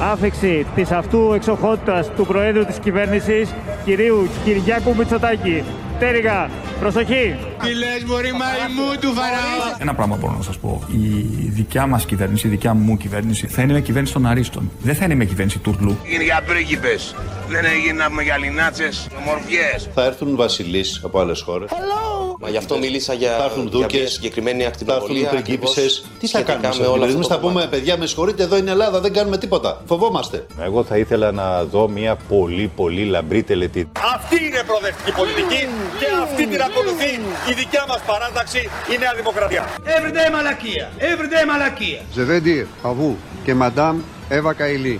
άφηξη της αυτού εξοχότητας του Προέδρου της κυβέρνησης, κυρίου Κυριάκου Μητσοτάκη. Τέριγα, προσοχή! Τι λες μωρή μαϊμού του Φαραώ. Ένα πράγμα μπορώ να σας πω. Η δικιά μας κυβέρνηση, η δικιά μου κυβέρνηση θα είναι με κυβέρνηση των Αρίστων. Δεν θα είναι με κυβέρνηση τουρλού. Είναι για πρίγκιπες. Δεν έγινε να πούμε για λινάτσες, ομορφιές. Θα έρθουν βασιλείς από άλλες χώρες. Μα γι' αυτό μίλησα για, Θα έρθουν για μια δούκες, συγκεκριμένη Θα έρθουν ακτινοβολία. πριγκίπισσες. ακριβώς Τι θα σχετικά κάνουμε με σε όλα όλα αυτά Εμείς το θα πούμε, κομμάτι. παιδιά, με συγχωρείτε, εδώ είναι Ελλάδα, δεν κάνουμε τίποτα. Φοβόμαστε. Εγώ θα ήθελα να δω μια πολύ πολύ λαμπρή τελετή. Αυτή είναι προοδευτική πολιτική και αυτή την ακολουθεί η δικιά μας παράταξη, η Νέα Δημοκρατία. Everyday μαλακία. Everyday μαλακία. Je veux dire à vous que Madame Eva Kaili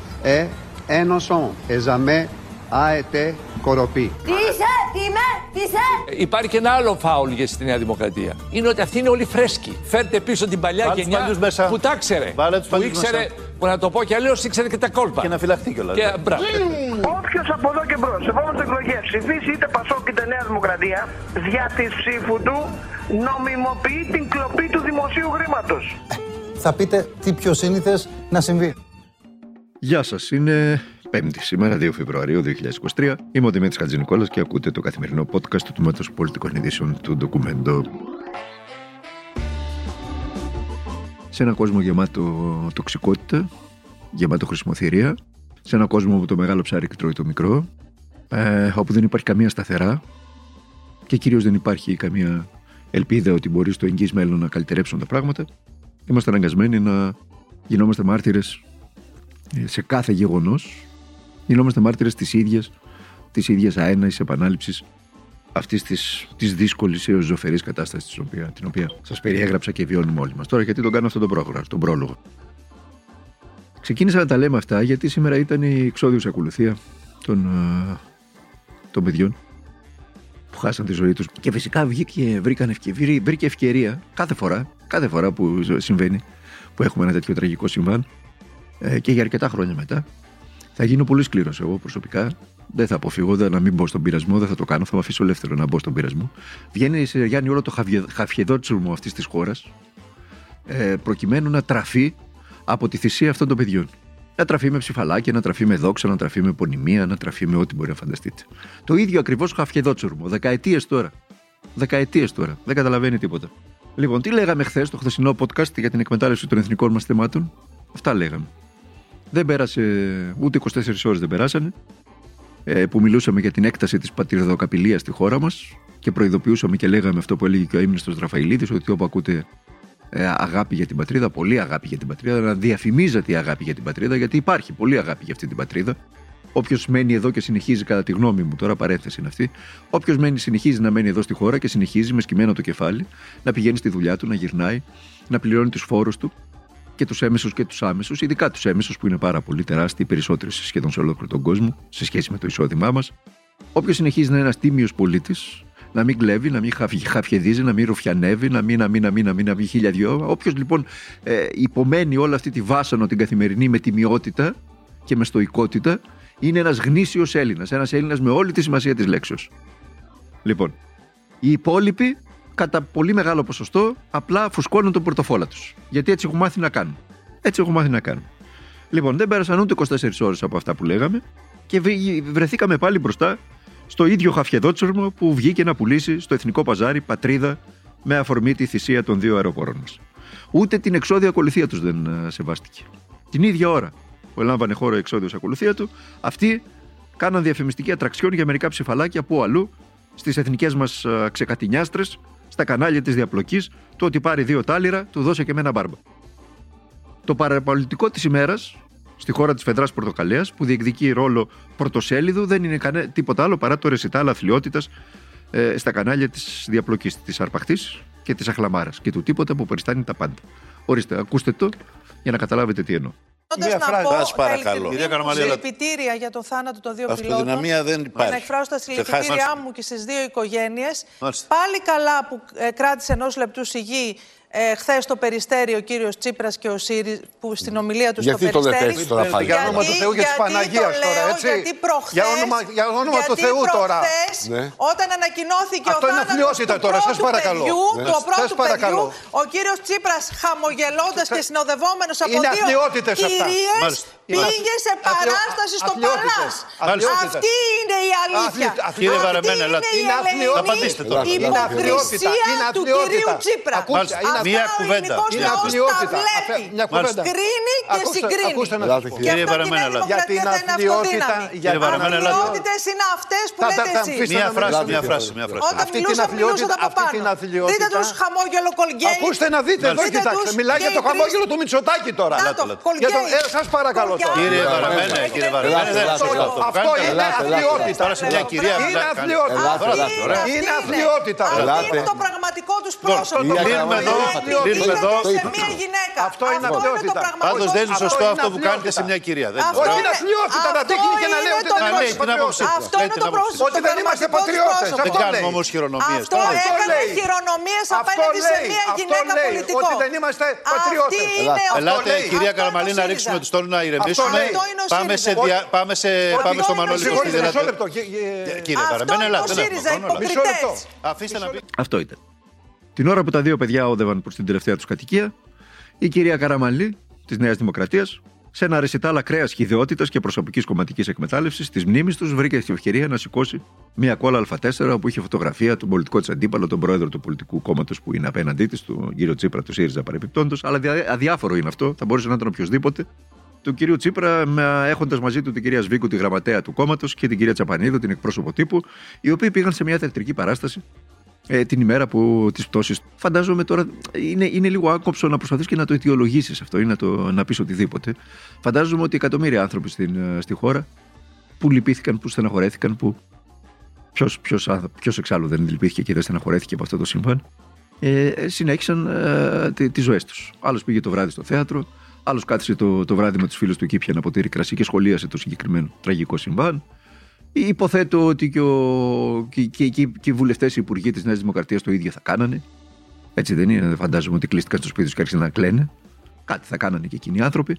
est innocente et jamais a été corrompue. Τι είσαι, τι είμαι, τι είσαι; Υπάρχει και ένα άλλο φάουλ για στη Νέα Δημοκρατία. Είναι ότι αυτοί είναι όλοι φρέσκοι. Φέρτε πίσω την παλιά Βάλε τους γενιά παλιούς μέσα. που τα ξέρε. Βάλε τους που παλιούς ήξερε, μέσα. που να το πω κι αλλιώς, ήξερε και τα κόλπα. Και να φυλαχτεί κιόλας. Και, μπράβο. Όποιος από εδώ και μπρος, σε επόμενες εκλογές ψηφίσει είτε Πασόκ είτε Νέα Δημοκρατία, δια της ψήφου του νομιμοποιεί την κλοπή του δημοσίου χρήματος. Θα πείτε τι πιο σύνηθες να συμβεί. Γεια σας, είναι Πέμπτη σήμερα, 2 Φεβρουαρίου 2023. Είμαι ο Δημήτρης Χατζηνικόλας και ακούτε το καθημερινό podcast του Τμήματος Πολιτικών Ειδήσεων του Ντοκουμέντο. Σε ένα κόσμο γεμάτο τοξικότητα, γεμάτο χρησιμοθυρία, σε ένα κόσμο που το μεγάλο ψάρι τρώει το μικρό, ε, όπου δεν υπάρχει καμία σταθερά και κυρίως δεν υπάρχει καμία ελπίδα ότι μπορεί στο εγγύς μέλλον να καλυτερέψουν τα πράγματα, είμαστε αναγκασμένοι να γινόμαστε μάρτυρες ε, σε κάθε γεγονός γινόμαστε μάρτυρες της ίδιας της ίδιας αέναης επανάληψης αυτής της, της δύσκολης έως ζωφερής κατάστασης την οποία, την οποία σας περιέγραψα και βιώνουμε όλοι μας. Τώρα γιατί τον κάνω αυτό τον πρόγραμμα, τον πρόλογο. Ξεκίνησα να τα λέμε αυτά γιατί σήμερα ήταν η εξόδιος ακολουθία των, ε, των παιδιών που χάσαν τη ζωή τους και φυσικά βγήκε, βρήκαν ευκαιρία, βρήκε ευκαιρία κάθε φορά, κάθε φορά που συμβαίνει που έχουμε ένα τέτοιο τραγικό συμβάν ε, και για αρκετά χρόνια μετά θα γίνω πολύ σκληρός εγώ προσωπικά. Δεν θα αποφύγω δεν, να μην μπω στον πειρασμό, δεν θα το κάνω. Θα με αφήσω ελεύθερο να μπω στον πειρασμό. Βγαίνει σε Γιάννη όλο το χαφιεδότσουρμο αυτής της χώρας ε, προκειμένου να τραφεί από τη θυσία αυτών των παιδιών. Να τραφεί με ψηφαλάκια, να τραφεί με δόξα, να τραφεί με πονημία, να τραφεί με ό,τι μπορεί να φανταστείτε. Το ίδιο ακριβώς χαφιεδότσουρμο. Δεκαετίες τώρα. Δεκαετίες τώρα. Δεν καταλαβαίνει τίποτα. Λοιπόν, τι λέγαμε χθες στο χθεσινό podcast για την εκμετάλλευση των εθνικών μας θεμάτων; Αυτά λέγαμε. Δεν πέρασε ούτε 24 ώρες δεν περάσανε ε, που μιλούσαμε για την έκταση της πατριδοκαπηλείας στη χώρα μας και προειδοποιούσαμε και λέγαμε αυτό που έλεγε και ο ύμνηστος Ραφαηλίδης ότι όπου ακούτε ε, αγάπη για την πατρίδα, πολύ αγάπη για την πατρίδα, να διαφημίζεται η αγάπη για την πατρίδα γιατί υπάρχει πολύ αγάπη για αυτή την πατρίδα. Όποιος μένει εδώ και συνεχίζει, κατά τη γνώμη μου, τώρα παρένθεση είναι αυτή, όποιος μένει, συνεχίζει να μένει εδώ στη χώρα και συνεχίζει με σκυμμένο το κεφάλι να πηγαίνει στη δουλειά του, να γυρνάει, να πληρώνει τους φόρους του, και τους έμεσους και τους άμεσους, ειδικά τους έμεσους που είναι πάρα πολύ τεράστιοι, περισσότεροι σχεδόν σε ολόκληρο τον κόσμο, σε σχέση με το εισόδημά μας. Όποιος συνεχίζει να είναι ένας τίμιος πολίτης, να μην κλέβει, να μην χαφιεδίζει, να μην ρουφιανεύει, να μην, να μην, να μην, να μην, να μην χίλια δυο. Όποιος λοιπόν ε, υπομένει όλη αυτή τη βάσανο την καθημερινή με τιμιότητα και με στοικότητα, είναι ένας γνήσιος Έλληνας. Ένας Έλληνας με όλη τη σημασία της λέξεως. Λοιπόν, οι υπόλοιποι κατά πολύ μεγάλο ποσοστό απλά φουσκώνουν τον πορτοφόλα τους. Γιατί έτσι έχουν μάθει να κάνουν. Έτσι έχουν μάθει να κάνουν. Λοιπόν, δεν πέρασαν ούτε 24 ώρες από αυτά που λέγαμε και βρεθήκαμε πάλι μπροστά στο ίδιο χαφιεδότσορμο που βγήκε να πουλήσει στο εθνικό παζάρι πατρίδα με αφορμή τη θυσία των δύο αεροπόρων μας. Ούτε την εξόδια ακολουθία τους δεν ε, σεβάστηκε. Την ίδια ώρα που έλαμβανε χώρο η εξόδιο ακολουθία του, αυτοί κάναν διαφημιστική ατραξιόν για μερικά ψηφαλάκια που αλλού στις εθνικές μας ξεκατηνιάστρες στα κανάλια της διαπλοκής το ότι πάρει δύο τάλιρα, του δώσε και με ένα μπάρμπα. Το παραπολιτικό της ημέρας, στη χώρα της Φεδράς Πορτοκαλία, που διεκδικεί ρόλο πρωτοσέλιδου, δεν είναι κανέ, τίποτα άλλο παρά το ρεσιτάλ αθλειότητας ε, στα κανάλια της διαπλοκής, της Αρπαχτής και της Αχλαμάρας και του τίποτα που περιστάνει τα πάντα. Ορίστε, ακούστε το για να καταλάβετε τι εννοώ. Μία φράση, σας παρακαλώ. Κυρία Καραμαλή, συλληπιτήρια για το θάνατο των δύο πιλότων. Αυτοδυναμία δεν υπάρχει. Να εκφράσω τα συλληπιτήριά μου και στις δύο οικογένειες. Πάλι καλά που ε, κράτησε ενός λεπτού σιγή ε, χθες στο Περιστέρι ο κύριος Τσίπρας και ο ΣΥΡΙΖΑ που στην ομιλία του Γιατί στο το λέτε Περιστέρι. έτσι τώρα πάλι; Για όνομα του Θεού και της γιατί Παναγίας το τώρα, λέω, έτσι; Γιατί προχθές, Για όνομα- για όνομα του γιατί Θεού τώρα. προχθές, Ναι. Όταν ανακοινώθηκε Αυτό ο είναι θάνατος αθλειότητα του τώρα, σας πρώτου παρακαλώ. Παιδιού, Ναι. Το Σας πρώτου παρακαλώ. παιδιού, ο κύριος Τσίπρας χαμογελώντας και συνοδευόμενος από Είναι δύο αθλειότητες αυτά. κυρίες Μάλιστα. πήγε σε Αθλιο- παράσταση στο αθλειότητες. Παλάς. Αθλειότητες. Αυτή είναι η αλήθεια. Αθλη- Αυτή Κύριε Βαρεμένη, είναι ελάτε. η Είναι ελεηνή αθλειότητα. Απαντήστε τώρα. Είναι αθλειότητα. υποκρισία Είναι του αθλειότητα. κυρίου Τσίπρα. Ακούστε, Αυτά είναι μία ο κουβέντα. ελληνικός Είναι λαός τα αθλειότητα. βλέπει. Αφέ- Μια κουβέντα. Κρίνει και Ακούστε- συγκρίνει. ακούστε να Ελάτε, σας πω. Και Κύριε αυτό και η Βαρεμένη, Νέα ελάτε. Για την Δημοκρατία θα είναι αθλειότητα. αυτοδύναμη. για Κύριε Βαρεμένη, την ελάτε. Αθλειότητες είναι αυτές που Θα- λέτε θα- θα εσείς. αφήσω Μία να φράση, μιλάτε. μία φράση, μία φράση. Όταν Αυτή την μιλούσαν, αθλειότητα- μιλούσαν από αυτή πάνω. την αθλειότητα- Δείτε τους χαμόγελο κολγκέι. Ακούστε να δείτε εδώ, Δείτε κοιτάξτε. τους Μιλάει και για το οι τρεις- χαμόγελο του Μητσοτάκη τώρα. Να το, Για το- κολγκέι. ε, σας παρακαλώ τώρα. Κύριε Κολγκέι. Βαρεμένε, Έχετε κύριε δει Βαρεμένε, δεν Ελάτε, είναι ελάτε. αυτό που Αυτό κάνετε. είναι Ελάτε, αθλειότητα. Τώρα σε μια κυρία Είναι μιλάει, αθλειότητα. κάνετε. Τώρα, Αυτή ωραία. αυτή Είναι αθλειότητα. Αυτό Ελάτε. είναι το πραγματικό τους πρόσωπο. το κλείνουμε εδώ, κλείνουμε εδώ. σε μια γυναίκα. Αυτό είναι το αθλειότητα. πραγματικό Πάντως δεν είναι τους σωστό είναι αυτό που κάνετε αθλειότητα. σε μια κυρία. Δεν Αυτό Όχι, είναι. είναι αθλειότητα να αυτό δείχνει και να λέει είναι ότι το δεν Να λέει είναι την άποψή του. Αυτό Λέει είναι την το άποψή πρόσωπο. Ότι δεν είμαστε πατριώτες. Δεν Αυτό κάνουμε λέει. όμως χειρονομίες. Αυτό τώρα. έκανε λέει. χειρονομίες Αυτό απέναντι σε λέει. μια Αυτό γυναίκα λέει. πολιτικό. Ότι δεν είμαστε πατριώτες. Αυτή είναι αυτό Ελάτε, λέει. κυρία Αυτό Καραμαλή, είναι να ο ρίξουμε ΣΥΡΙΖΑ. τους τόνους να ηρεμήσουμε. Αυτό είναι ο Πάμε σε, ΣΥΡΙΖΑ. δια... πάμε σε... πάμε στο είναι ο Μανώλη ΣΥΡΙΖΑ. Κωστή, Συγχωρείτε, μισό δηλαδή. λεπτό. Γε- γε- Κύριε Αυτό Βαρεμένη, είναι ελάτε. ο δεν έχουμε ΣΥΡΙΖΑ, χρόνο, ελάτε. Μισό λεπτό. υποκριτές. Αφήστε να πει. Αυτό ήταν. Την ώρα που τα δύο παιδιά όδευαν προς την τελευταία τους κατοικία, η κυρία Καραμαλή της Νέας Δημοκρατίας, σε ένα ρεσιτάλ ακραία χειδαιότητα και προσωπικής κομματικής εκμετάλλευσης της μνήμης τους, βρήκε την ευκαιρία να σηκώσει μια κόλλα Α4 που είχε φωτογραφία του πολιτικό της αντίπαλο, τον πρόεδρο του πολιτικού κόμματος που είναι απέναντί της, του κύριο Τσίπρα, του ΣΥΡΙΖΑ παρεπιπτόντως. Αλλά δια- αδιάφορο είναι αυτό, θα μπορούσε να ήταν οποιοδήποτε. Του κυρίου Τσίπρα, έχοντας μαζί του την κυρία Σβίκου, τη γραμματέα του κόμματος, και την κυρία Τσαπανίδου, την εκπρόσωπο τύπου, οι οποίοι πήγαν σε μια θεατρική παράσταση ε, την ημέρα που τη πτώση. Φαντάζομαι τώρα είναι, είναι λίγο άκοψο να προσπαθείς και να το αιτιολογήσεις αυτό ή να, το, να πεις οτιδήποτε. Φαντάζομαι ότι εκατομμύρια άνθρωποι στην, ε, στη χώρα που λυπήθηκαν, που στεναχωρέθηκαν, που. Ποιος ποιος, άνθρω- ποιος εξάλλου δεν λυπήθηκε και δεν στεναχωρέθηκε από αυτό το συμβάν, ε, ε, συνέχισαν ε, τι τις ζωές τους. Άλλος πήγε το βράδυ στο θέατρο, άλλος κάθισε το, το βράδυ με τους φίλους του και ήπια ένα ποτήρι κρασί και σχολίασε το συγκεκριμένο τραγικό συμβάν. Υποθέτω ότι και, ο, και, και, και, και οι βουλευτές, οι υπουργοί της Νέας Δημοκρατίας το ίδιο θα κάνανε. Έτσι δεν είναι, δεν φαντάζομαι ότι κλείστηκαν στο σπίτι τους και άρχισαν να κλαίνε. Κάτι θα κάνανε και εκείνοι οι άνθρωποι.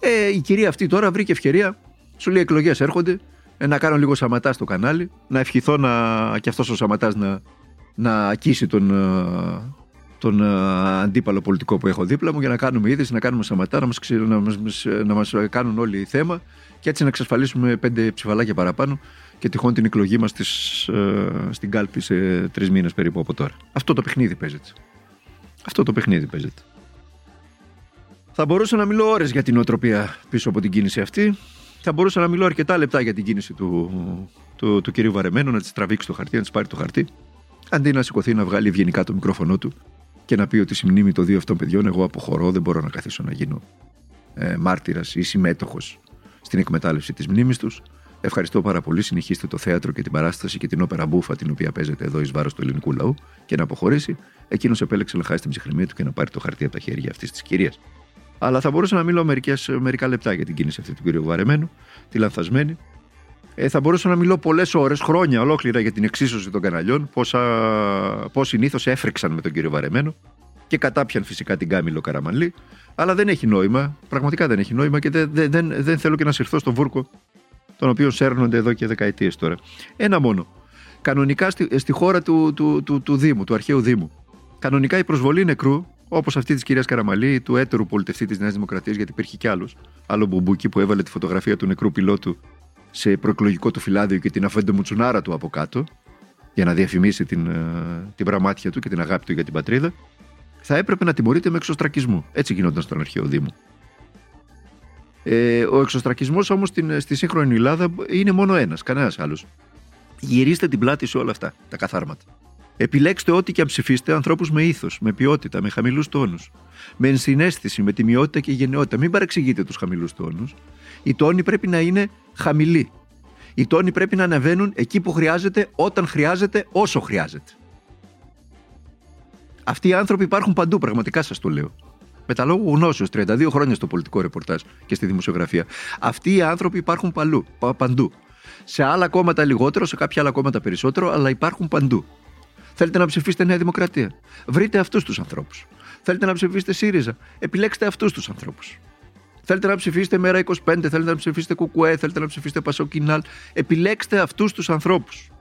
Ε, η κυρία αυτή τώρα βρήκε ευκαιρία, σου λέει εκλογές έρχονται, ε, να κάνω λίγο σαματά στο κανάλι, να ευχηθώ να, και αυτός ο σαματάς να, να ακίσει τον, ε, τον ε, αντίπαλο πολιτικό που έχω δίπλα μου για να κάνουμε είδηση, να κάνουμε σαματά, να μας, ξε- να μας, να μας κάνουν όλοι θέμα και έτσι να εξασφαλίσουμε πέντε ψηφαλάκια παραπάνω και τυχόν την εκλογή μας στις, ε, στην κάλπη σε τρεις μήνες περίπου από τώρα. Αυτό το παιχνίδι παίζεται. Αυτό το παιχνίδι παίζεται. Θα μπορούσα να μιλώ ώρες για την οτροπία πίσω από την κίνηση αυτή. Θα μπορούσα να μιλώ αρκετά λεπτά για την κίνηση του, του, του κυρίου Βαρεμένου, να της τραβήξει το χαρτί, να της πάρει το χαρτί. Αντί να σηκωθεί να βγάλει ευγενικά το μικρόφωνο του και να πει ότι στη μνήμη των δύο αυτών παιδιών εγώ αποχωρώ, δεν μπορώ να καθίσω να γίνω ε, μάρτυρας ή συμμέτοχος στην εκμετάλλευση της μνήμης τους. Ευχαριστώ πάρα πολύ. Συνεχίστε το θέατρο και την παράσταση και την όπερα μπούφα την οποία παίζετε εδώ εις βάρος του ελληνικού λαού και να αποχωρήσει. Εκείνος επέλεξε να χάσει την ψυχραιμία του και να πάρει το χαρτί από τα χέρια αυτής της κυρίας. Αλλά θα μπορούσα να μιλώ μερικές, μερικά λεπτά για την κίνηση αυτή του κυρίου Βαρεμένου, τη λανθασμένη. Ε, θα μπορούσα να μιλώ πολλές ώρες, χρόνια ολόκληρα για την εξίσωση των καναλιών, πώς συνήθως έφριξαν με τον κύριο Βαρεμένο και κατάπιαν φυσικά την κάμηλο Καραμανλή. Αλλά δεν έχει νόημα, πραγματικά δεν έχει νόημα και δεν, δεν, δεν, δεν θέλω και να συρθώ στο βούρκο τον οποίο σέρνονται εδώ και δεκαετίες τώρα. Ένα μόνο. Κανονικά στη, στη χώρα του, του, του, του Δήμου, του αρχαίου Δήμου, κανονικά η προσβολή νεκρού, όπως αυτή της κυρίας Καραμανλή, του έτερου πολιτευτή της Νέας Δημοκρατίας, γιατί υπήρχε κι άλλος, άλλο μπουμπούκι που έβαλε τη φωτογραφία του νεκρού πιλότου σε προεκλογικό του φυλάδιο και την αφεντομουτσουνάρα του από κάτω, για να διαφημίσει την, ε, την πραμάτια του και την αγάπη του για την πατρίδα, θα έπρεπε να τιμωρείται με εξωστρακισμό. Έτσι γινόταν στον αρχαίο Δήμο. Ε, ο εξωστρακισμός όμως στη σύγχρονη Ελλάδα είναι μόνο ένας, κανένας άλλος. Γυρίστε την πλάτη σε όλα αυτά τα καθάρματα. Επιλέξτε ό,τι και αν ψηφίστε ανθρώπους με ήθος, με ποιότητα, με χαμηλούς τόνους. Με ενσυναίσθηση, με τιμιότητα και γενναιότητα. Μην παρεξηγείτε τους χαμηλούς τόνους. Οι τόνοι πρέπει να είναι χαμηλοί. Οι τόνοι πρέπει να ανεβαίνουν εκεί που χρειάζεται, όταν χρειάζεται, όσο χρειάζεται. Αυτοί οι άνθρωποι υπάρχουν παντού, πραγματικά σας το λέω. Με τα λόγου γνώσεως, 32 χρόνια στο πολιτικό ρεπορτάζ και στη δημοσιογραφία. Αυτοί οι άνθρωποι υπάρχουν παλού, παντού. Σε άλλα κόμματα λιγότερο, σε κάποια άλλα κόμματα περισσότερο, αλλά υπάρχουν παντού. Θέλετε να ψηφίσετε Νέα Δημοκρατία. Βρείτε αυτούς τους ανθρώπους. Θέλετε να ψηφίσετε ΣΥΡΙΖΑ. Επιλέξτε αυτούς τους ανθρώπους. Θέλετε να ψηφίσετε Μέρα 25, θέλετε να ψηφίσετε Κουκουέ, θέλετε να ψηφίσετε Πασοκινάλ. Επιλέξτε αυτούς τους ανθρώπους.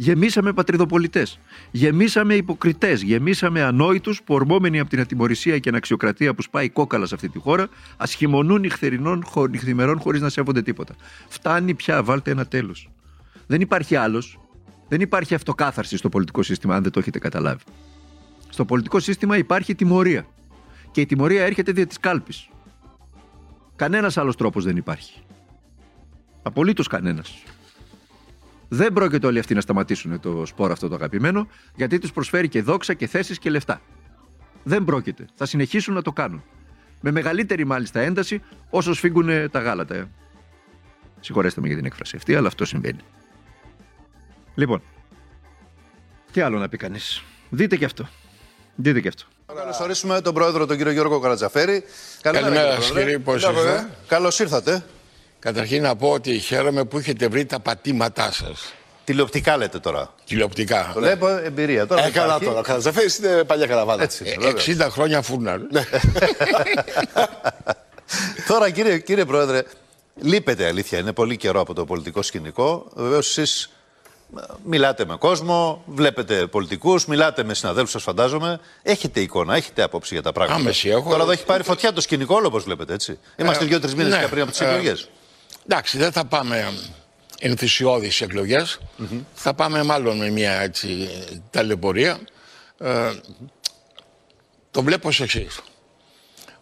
Γεμίσαμε πατριδοπολιτές. Γεμίσαμε υποκριτές. Γεμίσαμε ανόητους που ορμόμενοι από την ατιμορρησία και αναξιοκρατία που σπάει κόκαλα σε αυτή τη χώρα, ασχημονούν νυχθερινών χω, νυχθημερών χωρίς να σέβονται τίποτα. Φτάνει πια, βάλτε ένα τέλος. Δεν υπάρχει άλλος. Δεν υπάρχει αυτοκάθαρση στο πολιτικό σύστημα, αν δεν το έχετε καταλάβει. Στο πολιτικό σύστημα υπάρχει τιμωρία. Και η τιμωρία έρχεται δια της κάλπης. Κανένας άλλος τρόπος δεν υπάρχει. Απολύτως κανένας. Δεν πρόκειται όλοι αυτοί να σταματήσουν το σπόρο αυτό το αγαπημένο, γιατί τους προσφέρει και δόξα και θέσεις και λεφτά. Δεν πρόκειται. Θα συνεχίσουν να το κάνουν. Με μεγαλύτερη μάλιστα ένταση όσο σφίγγουν τα γάλατα. ε. Συγχωρέστε με για την έκφραση αυτή, αλλά αυτό συμβαίνει. Λοιπόν, τι άλλο να πει κανείς; Δείτε και αυτό. Δείτε και αυτό. Καλωσορίσουμε τον πρόεδρο, τον κύριο Γιώργο Καρατζαφέρη. Καλημέρα σας, κύριε, πώς είστε. Καλώς ήρθατε. Καταρχήν να πω ότι χαίρομαι που έχετε βρει τα πατήματά σας. Τηλεοπτικά λέτε τώρα. Τηλεοπτικά. Το λέω από εμπειρία. Τώρα Ε, καλά υπάρχει. τώρα. Ο Καρατζαφέρης είναι παλιά καραβάνα. Έτσι, Ε, βέβαια. 60 χρόνια φούρναρ. Τώρα, κύριε, κύριε Πρόεδρε, λείπετε αλήθεια. Είναι πολύ καιρό από το πολιτικό σκηνικό. Βεβαίως, εσείς μιλάτε με κόσμο, βλέπετε πολιτικούς, μιλάτε με συναδέλφους, σας φαντάζομαι. Έχετε εικόνα, έχετε άποψη για τα πράγματα. Άμεση έχω. Τώρα εδώ έχει πάρει φωτιά το σκηνικό, όλο όπως βλέπετε έτσι. Είμαστε Ε, δύο-τρεις μήνες ναι, πριν από τις ε, εκλογές. Εντάξει, δεν θα πάμε ενθουσιώδεις εκλογές. Θα πάμε μάλλον με μια έτσι, ταλαιπωρία. Ε, το βλέπω ως εξής.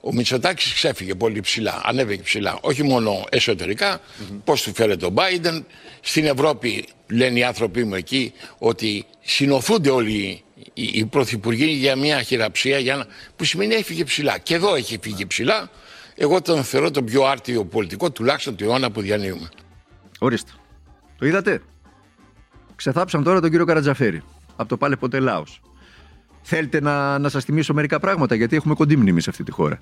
Ο Μητσοτάκης ξέφυγε πολύ ψηλά, ανέβηκε ψηλά, όχι μόνο εσωτερικά, πώς του φέρεται ο Biden. Στην Ευρώπη λένε οι άνθρωποι μου εκεί ότι συνοθούνται όλοι οι, οι πρωθυπουργοί για μια χειραψία για να, που σημαίνει έφυγε ψηλά. Και εδώ έχει φύγει ψηλά. Εγώ τον θεωρώ τον πιο άρτιο πολιτικό, τουλάχιστον του αιώνα που διανύουμε. Ορίστε. Το είδατε; Ξεθάψαν τώρα τον κύριο Καρατζαφέρη. Από το πάλε ποτέ Λάος. Θέλετε να, να σας θυμίσω μερικά πράγματα, γιατί έχουμε κοντή μνήμη σε αυτή τη χώρα.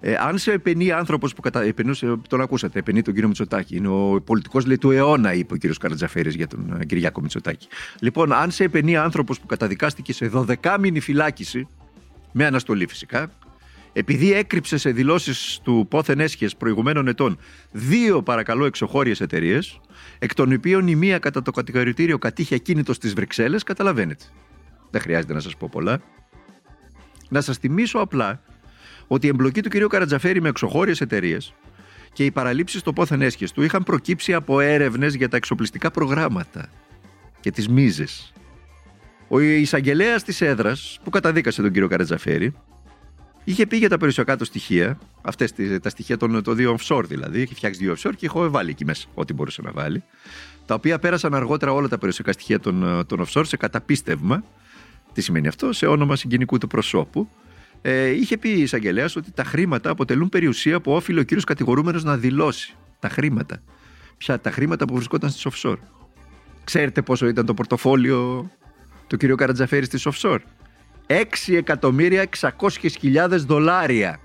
Ε, αν σε επενεί άνθρωπος που κατα... επενούσε, τον ακούσατε, επενεί τον κύριο Μητσοτάκη. Είναι ο πολιτικός λέει του αιώνα, είπε ο κύριος Καρατζαφέρης για τον ε, Κυριάκο Μητσοτάκη. Λοιπόν, αν σε επενεί άνθρωπος που καταδικάστηκε σε 12 μήνη φυλάκιση, με αναστολή φυσικά, επειδή έκρυψε σε δηλώσεις του πόθεν έσχε προηγουμένων ετών δύο παρακαλώ εξωχώριες εταιρείες, εκ των οποίων η μία κατά το κατηγορητήριο κατήχε ακίνητο στις Βρυξέλλες, καταλαβαίνετε. Δεν χρειάζεται να σας πω πολλά. Να σας θυμίσω απλά ότι η εμπλοκή του κυρίου Καρατζαφέρη με εξωχώριες εταιρείες και οι παραλήψεις στο πόθεν έσχε του είχαν προκύψει από έρευνες για τα εξοπλιστικά προγράμματα και τις μίζες. Ο εισαγγελέας της έδρας που καταδίκασε τον κύριο Καρατζαφέρη είχε πει για τα περιουσιακά του στοιχεία, αυτές τις- τα στοιχεία των, των δύο offshore δηλαδή, είχε φτιάξει δύο offshore και έχω βάλει εκεί μέσα ό,τι μπορούσε να βάλει, τα οποία πέρασαν αργότερα όλα τα περιουσιακά στοιχεία των, των offshore σε καταπίστευμα. Τι σημαίνει αυτό, σε όνομα συγκινικού του προσώπου. Ε, είχε πει η εισαγγελέας ότι τα χρήματα αποτελούν περιουσία που όφιλε ο κύριος κατηγορούμενος να δηλώσει. Τα χρήματα. Ποια, τα χρήματα που βρισκόταν στις offshore. Ξέρετε πόσο ήταν το πορτοφόλιο του κύριου Καρατζαφέρη στις offshore; 6 εκατομμύρια 600.000 δολάρια.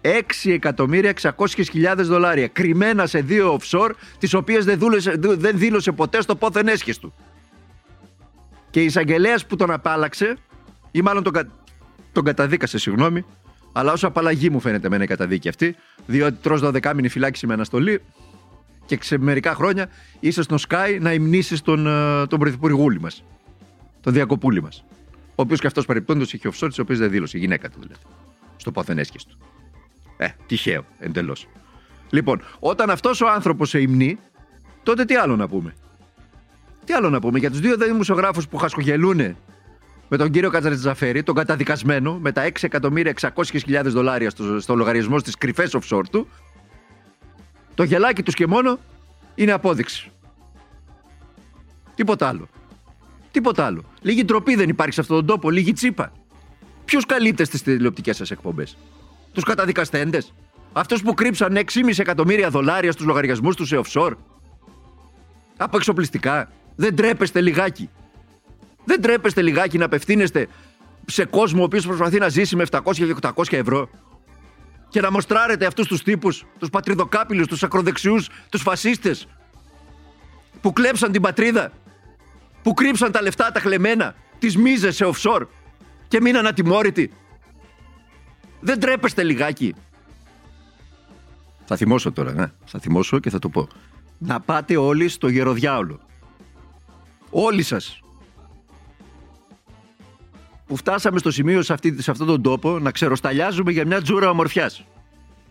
6 εκατομμύρια 600.000 δολάρια. Κρυμμένα σε δύο offshore, τις οποίες δεν, δούλεσε, δεν δήλωσε ποτέ στο πόθεν έσχες του. Και η εισαγγελέας που τον απάλαξε, ή μάλλον τον, κα- τον καταδίκασε, συγγνώμη, αλλά όσο απαλλαγή μου φαίνεται εμένα η καταδίκη αυτή, διότι τρως 12 μήνη φυλάκιση με αναστολή και σε μερικά χρόνια είσαι στο Sky να υμνήσεις τον, ε, τον πρωθυπουργούλη μας τον Διακοπούλη μας. Ο οποίος και αυτός παρεπτόντως είχε offshore, τις οποίες δεν δήλωσε. Η γυναίκα του δηλαδή. Στο πόθεν έσχε του. Ε, τυχαίο εντελώς. Λοιπόν, όταν αυτός ο άνθρωπος σε υμνεί, τότε τι άλλο να πούμε; Τι άλλο να πούμε; Για τους δύο δημοσιογράφους που χασκογελούν με τον κύριο Κατζαρετζαφέρη, τον καταδικασμένο, με τα 6.600.000 δολάρια στο, στο λογαριασμό στις κρυφές offshore του. Το γελάκι τους και μόνο είναι απόδειξη. Τίποτα άλλο. Τίποτα άλλο. Λίγη ντροπή δεν υπάρχει σε αυτόν τον τόπο, λίγη τσίπα. Ποιου καλύπτε στις τηλεοπτικές σας εκπομπές, Τους καταδικαστέντες, Αυτούς που κρύψαν 6,5 εκατομμύρια δολάρια στους λογαριασμούς τους σε offshore; Από εξοπλιστικά. Δεν τρέπεστε λιγάκι. Δεν τρέπεστε λιγάκι να απευθύνεστε σε κόσμο ο οποίος προσπαθεί να ζήσει με 700 και 800 ευρώ; Και να μοστράρετε αυτούς τους τύπους, τους πατριδοκάπηλους, τους ακροδεξιούς, τους φασίστες. Που κλέψαν την πατρίδα που κρύψαν τα λεφτά τα χλεμμένα τις μίζες σε offshore και μείναν ατιμόρυτοι. Δεν τρέπεστε λιγάκι. Θα θυμώσω τώρα, ναι. Θα θυμώσω και θα το πω. Να πάτε όλοι στο γεροδιάολο. Όλοι σας. Που φτάσαμε στο σημείο σε, αυτή, σε αυτόν τον τόπο να ξεροσταλιάζουμε για μια τζούρα ομορφιάς.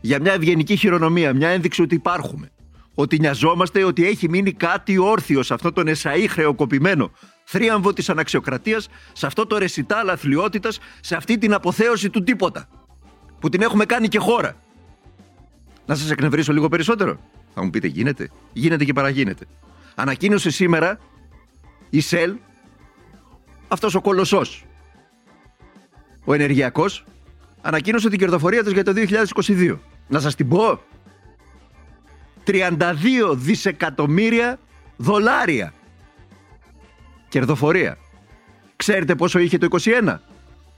Για μια ευγενική χειρονομία, μια ένδειξη ότι υπάρχουμε. Ότι νοιαζόμαστε ότι έχει μείνει κάτι όρθιο σε αυτό τον εσαΐ χρεοκοπημένο θρίαμβο της αναξιοκρατίας, σε αυτό το ρεσιτάλ αθλειότητας, σε αυτή την αποθέωση του τίποτα. Που την έχουμε κάνει και χώρα. Να σας εκνευρίσω λίγο περισσότερο. Θα μου πείτε γίνεται. Γίνεται και παραγίνεται. Ανακοίνωσε σήμερα η ΣΕΛ αυτός ο κολοσσός ο ενεργειακός ανακοίνωσε την κερδοφορία της για το 2022. Να σας την πω. 32 δισεκατομμύρια δολάρια. Κερδοφορία. Ξέρετε πόσο είχε το 21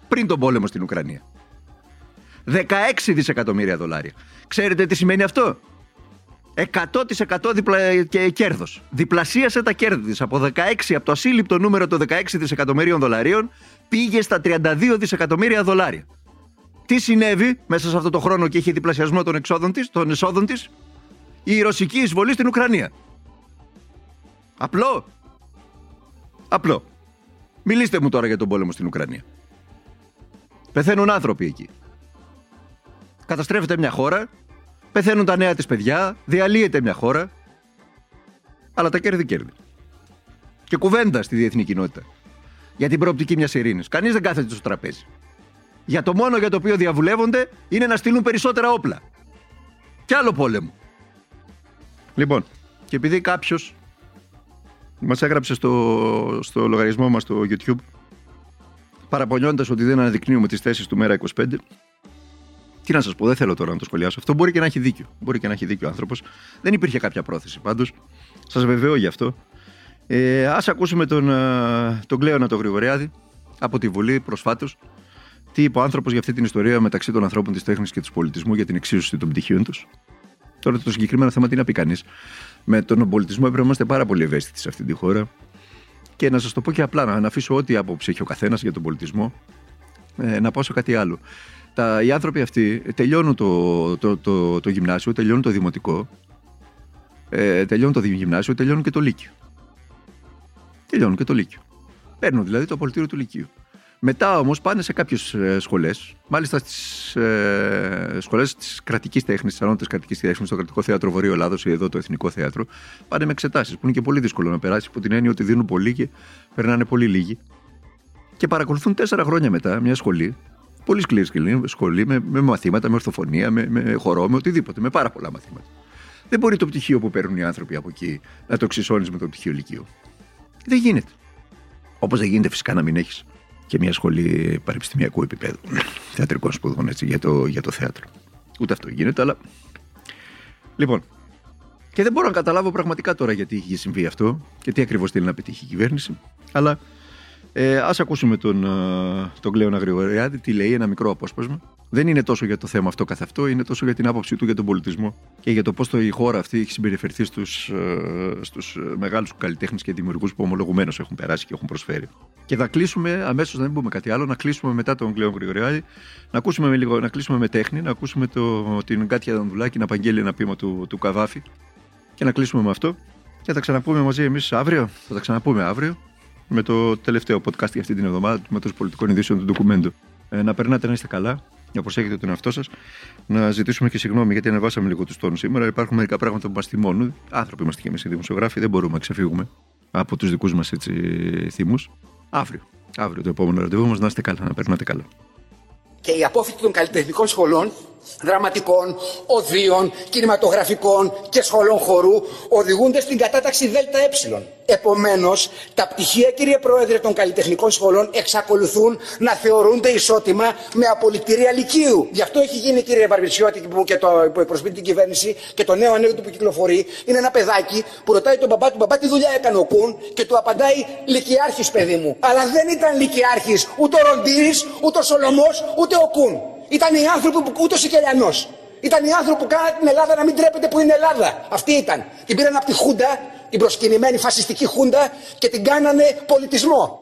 πριν τον πόλεμο στην Ουκρανία. 16 δισεκατομμύρια δολάρια. Ξέρετε τι σημαίνει αυτό; 100% διπλα... και κέρδος. Διπλασίασε τα κέρδη της. Από 16, από το ασύλληπτο νούμερο των 16 δισεκατομμυρίων δολαρίων πήγε στα 32 δισεκατομμύρια δολάρια. Τι συνέβη μέσα σε αυτό το χρόνο και είχε διπλασιασμό των, εξόδων της, των εσόδων της, η ρωσική εισβολή στην Ουκρανία. Απλό. Απλό. Μιλήστε μου τώρα για τον πόλεμο στην Ουκρανία. Πεθαίνουν άνθρωποι εκεί. Καταστρέφεται μια χώρα, πεθαίνουν τα νέα της παιδιά, διαλύεται μια χώρα, αλλά τα κέρδη κέρδη. Και κουβέντα στη διεθνή κοινότητα για την προοπτική μιας ειρήνης. Κανείς δεν κάθεται στο τραπέζι. Για το μόνο για το οποίο διαβουλεύονται είναι να στείλουν περισσότερα όπλα. Κι άλλο πόλεμο. Λοιπόν, και επειδή κάποιος μας έγραψε στο, στο λογαριασμό μας στο YouTube παραπονιώντας ότι δεν αναδεικνύουμε τις θέσεις του Μέρα 25. Τι να σας πω, δεν θέλω τώρα να το σχολιάσω. Αυτό μπορεί και να έχει δίκιο. Μπορεί και να έχει δίκιο ο άνθρωπος. Δεν υπήρχε κάποια πρόθεση. Πάντως, σας βεβαιώ γι' αυτό. Ε, ας ακούσουμε τον, ε, τον Κλέωνα τον Γρηγοριάδη από τη Βουλή προσφάτως. Τι είπε ο άνθρωπος για αυτή την ιστορία μεταξύ των ανθρώπων της τέχνης και του πολιτισμού για την εξίσωση των πτυχίων τους. Τώρα το συγκεκριμένο θέμα τι να πει κανείς. Με τον πολιτισμό έπρεπε να είμαστε πάρα πολύ ευαίσθητοι σε αυτή τη χώρα. Και να σας το πω και απλά, να αφήσω ό,τι άποψη έχει ο καθένας για τον πολιτισμό, ε, να πάω σε κάτι άλλο. Τα, οι άνθρωποι αυτοί τελειώνουν το, το, το, το, γυμνάσιο, τελειώνουν το δημοτικό, ε, τελειώνουν το γυμνάσιο, τελειώνουν και το λύκειο. Τελειώνουν και το Λύκειο. Παίρνουν δηλαδή το απολυτήριο του Λυκείου. Μετά όμως πάνε σε κάποιες σχολές, μάλιστα στις ε, σχολές της κρατικής τέχνης, της ανώτατης κρατικής τέχνης, στο κρατικό θέατρο Βορείου Ελλάδος ή εδώ το Εθνικό Θέατρο, πάνε με εξετάσεις που είναι και πολύ δύσκολο να περάσει από την έννοια ότι δίνουν πολύ και περνάνε πολύ λίγοι. Και παρακολουθούν τέσσερα χρόνια μετά μια σχολή, πολύ σκληρή σχολή, με, με μαθήματα, με ορθοφωνία, με, με χορό, με οτιδήποτε, με πάρα πολλά μαθήματα. Δεν μπορεί το πτυχίο που παίρνουν οι άνθρωποι από εκεί να το εξισώνει με το πτυχίο Λυκείου. Δεν γίνεται. Όπως δεν γίνεται φυσικά να μην έχεις και μια σχολή πανεπιστημιακού επίπεδου θεατρικών σπουδών έτσι, για, το, για το θέατρο. Ούτε αυτό γίνεται, αλλά. Λοιπόν. Και δεν μπορώ να καταλάβω πραγματικά τώρα γιατί έχει συμβεί αυτό και τι ακριβώς θέλει να πετύχει η κυβέρνηση. Αλλά ε, Α ακούσουμε τον, ε, τον Κλέον Αγρηγοριάδη τι λέει, ένα μικρό απόσπασμα. Δεν είναι τόσο για το θέμα αυτό καθ' αυτό, είναι τόσο για την άποψή του για τον πολιτισμό και για το πώς η χώρα αυτή έχει συμπεριφερθεί στους στους ε, μεγάλους καλλιτέχνες και δημιουργούς που ομολογουμένως έχουν περάσει και έχουν προσφέρει. Και θα κλείσουμε αμέσως, να μην πούμε κάτι άλλο, να κλείσουμε μετά τον Κλέον Γρηγοριάδη, να, ακούσουμε με λίγο, να κλείσουμε με τέχνη, να ακούσουμε το, την Κάτια Δανδουλάκη να απαγγέλει ένα πείμα του, του Καβάφη και να κλείσουμε με αυτό. Και θα τα ξαναπούμε μαζί εμείς αύριο. Θα τα ξαναπούμε αύριο με το τελευταίο podcast για αυτή την εβδομάδα με των πολιτικών ειδήσεων του ντοκουμέντου. Ε, να περνάτε να είστε καλά, να προσέχετε τον εαυτό σας. Να ζητήσουμε και συγγνώμη γιατί ανεβάσαμε λίγο τους τόνους σήμερα. Υπάρχουν μερικά πράγματα που μας θυμώνουν. Άνθρωποι είμαστε και εμείς οι δημοσιογράφοι, δεν μπορούμε να ξεφύγουμε από τους δικούς μας θύμου. Αύριο. Αύριο το επόμενο ραντεβού μας να είστε καλά, να περνάτε καλά. Και η απόφοιτη των καλλιτεχνικών σχολών δραματικών, οδείων, κινηματογραφικών και σχολών χορού οδηγούνται στην κατάταξη ΔΕ. Επομένως, τα πτυχία, κύριε Πρόεδρε, των καλλιτεχνικών σχολών εξακολουθούν να θεωρούνται ισότιμα με απολυτηρία λυκείου. Γι' αυτό έχει γίνει, κύριε Βαρβιτσιώτη, που, και το, που εκπροσωπεί την κυβέρνηση και το νέο ανέκδοτο που κυκλοφορεί, είναι ένα παιδάκι που ρωτάει τον μπαμπά του, μπαμπά τι δουλειά έκανε ο Κουν; και του απαντάει Λυκειάρχης, παιδί μου. Αλλά δεν ήταν Λυκειάρχης ούτε ο Ροντήρης, ούτε ο Σολομός, ούτε ο Κουν. Ήταν οι άνθρωποι που ούτε ο Σικελιανό. Ήταν οι άνθρωποι που κάναν την Ελλάδα να μην τρέπεται που είναι Ελλάδα. Αυτή ήταν. Την πήραν από τη Χούντα, την προσκυνημένη φασιστική Χούντα και την κάνανε πολιτισμό.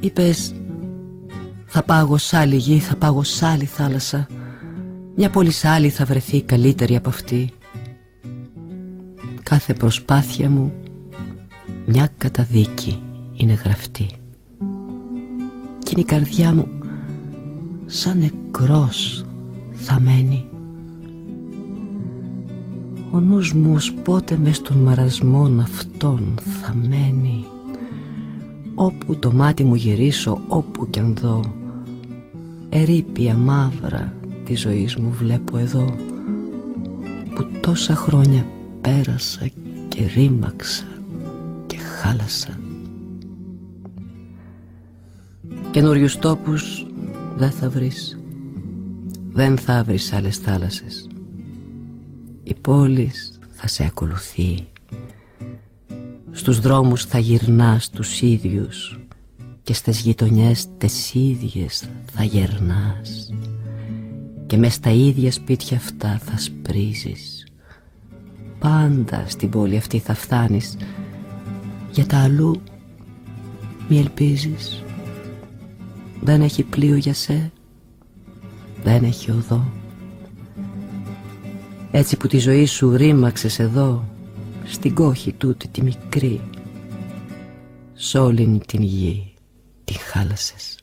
Είπες θα πάγω σ' άλλη γη, θα πάγω σ' άλλη θάλασσα. Μια πόλη σ' άλλη θα βρεθεί καλύτερη από αυτή. Κάθε προσπάθεια μου μια καταδίκη είναι γραφτή. Κι είναι η καρδιά μου σαν νεκρός θα μένει Ο νους μου ως πότε μες των μαρασμών αυτών θα μένει. Όπου το μάτι μου γυρίσω, όπου κι αν δω Ερήπια μαύρα της ζωής μου βλέπω εδώ Που τόσα χρόνια πέρασα και ρήμαξα και χάλασα. Καινούριους τόπους δεν θα βρεις Δεν θα βρεις άλλες θάλασσες Η πόλη θα σε ακολουθεί. Στους δρόμους θα γυρνάς τους ίδιους Και στις γειτονιές τες ίδιες θα γερνάς. Και μες στα ίδια σπίτια αυτά θα σπρίζεις. Πάντα στην πόλη αυτή θα φτάνεις. Για τα αλλού μη ελπίζεις. Δεν έχει πλοίο για σε Δεν έχει οδό Έτσι που τη ζωή σου ρήμαξες εδώ στην κόχη τούτη τη μικρή σ' όλη την γη τη χάλασες